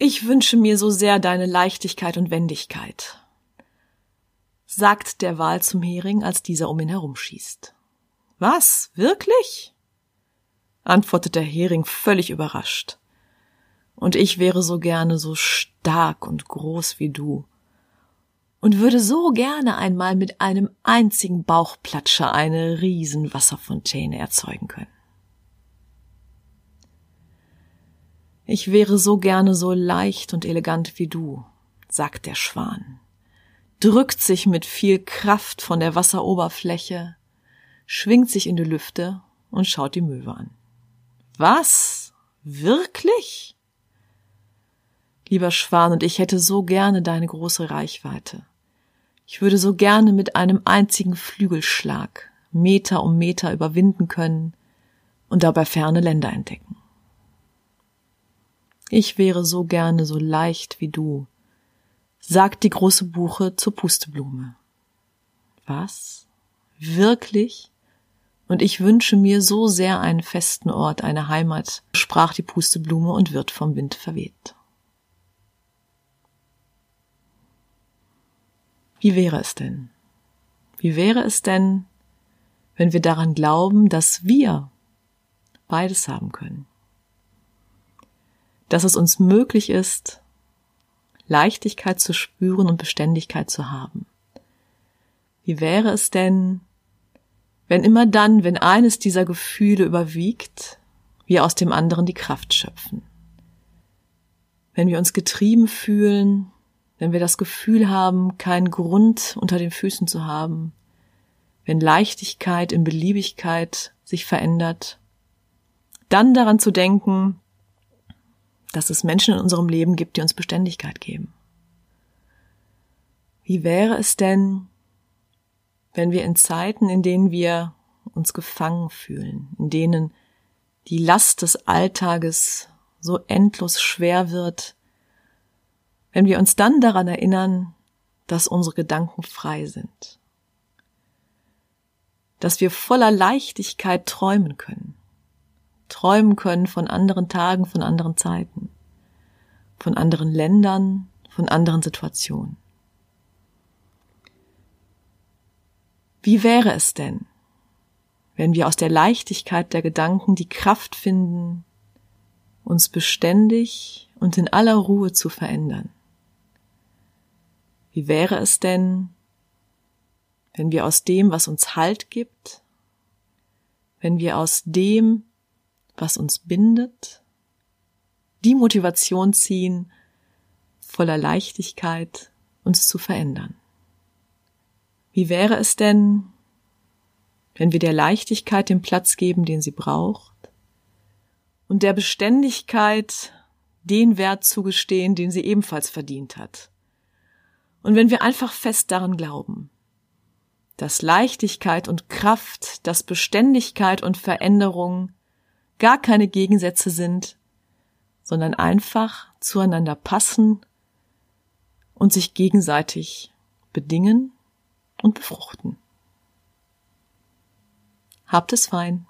Ich wünsche mir so sehr deine Leichtigkeit und Wendigkeit, sagt der Wal zum Hering, als dieser um ihn herumschießt. Was? Wirklich? antwortet der Hering völlig überrascht. Und ich wäre so gerne so stark und groß wie du und würde so gerne einmal mit einem einzigen Bauchplatscher eine Riesenwasserfontäne erzeugen können. Ich wäre so gerne so leicht und elegant wie du, sagt der Schwan, drückt sich mit viel Kraft von der Wasseroberfläche, schwingt sich in die Lüfte und schaut die Möwe an. Was? Wirklich? Lieber Schwan, und ich hätte so gerne deine große Reichweite. Ich würde so gerne mit einem einzigen Flügelschlag Meter um Meter überwinden können und dabei ferne Länder entdecken. Ich wäre so gerne so leicht wie du, sagt die große Buche zur Pusteblume. Was? Wirklich? Und ich wünsche mir so sehr einen festen Ort, eine Heimat, sprach die Pusteblume und wird vom Wind verweht. Wie wäre es denn? Wie wäre es denn, wenn wir daran glauben, dass wir beides haben können? Dass es uns möglich ist, Leichtigkeit zu spüren und Beständigkeit zu haben. Wie wäre es denn, wenn immer dann, wenn eines dieser Gefühle überwiegt, wir aus dem anderen die Kraft schöpfen? Wenn wir uns getrieben fühlen, wenn wir das Gefühl haben, keinen Grund unter den Füßen zu haben, wenn Leichtigkeit in Beliebigkeit sich verändert, dann daran zu denken, dass es Menschen in unserem Leben gibt, die uns Beständigkeit geben. Wie wäre es denn, wenn wir in Zeiten, in denen wir uns gefangen fühlen, in denen die Last des Alltages so endlos schwer wird, wenn wir uns dann daran erinnern, dass unsere Gedanken frei sind, dass wir voller Leichtigkeit träumen können, träumen können von anderen Tagen, von anderen Zeiten, von anderen Ländern, von anderen Situationen. Wie wäre es denn, wenn wir aus der Leichtigkeit der Gedanken die Kraft finden, uns beständig und in aller Ruhe zu verändern? Wie wäre es denn, wenn wir aus dem, was uns Halt gibt, wenn wir aus dem, was uns bindet, die Motivation ziehen, voller Leichtigkeit uns zu verändern. Wie wäre es denn, wenn wir der Leichtigkeit den Platz geben, den sie braucht, und der Beständigkeit den Wert zugestehen, den sie ebenfalls verdient hat. Und wenn wir einfach fest daran glauben, dass Leichtigkeit und Kraft, dass Beständigkeit und Veränderung gar keine Gegensätze sind, sondern einfach zueinander passen und sich gegenseitig bedingen und befruchten. Habt es fein.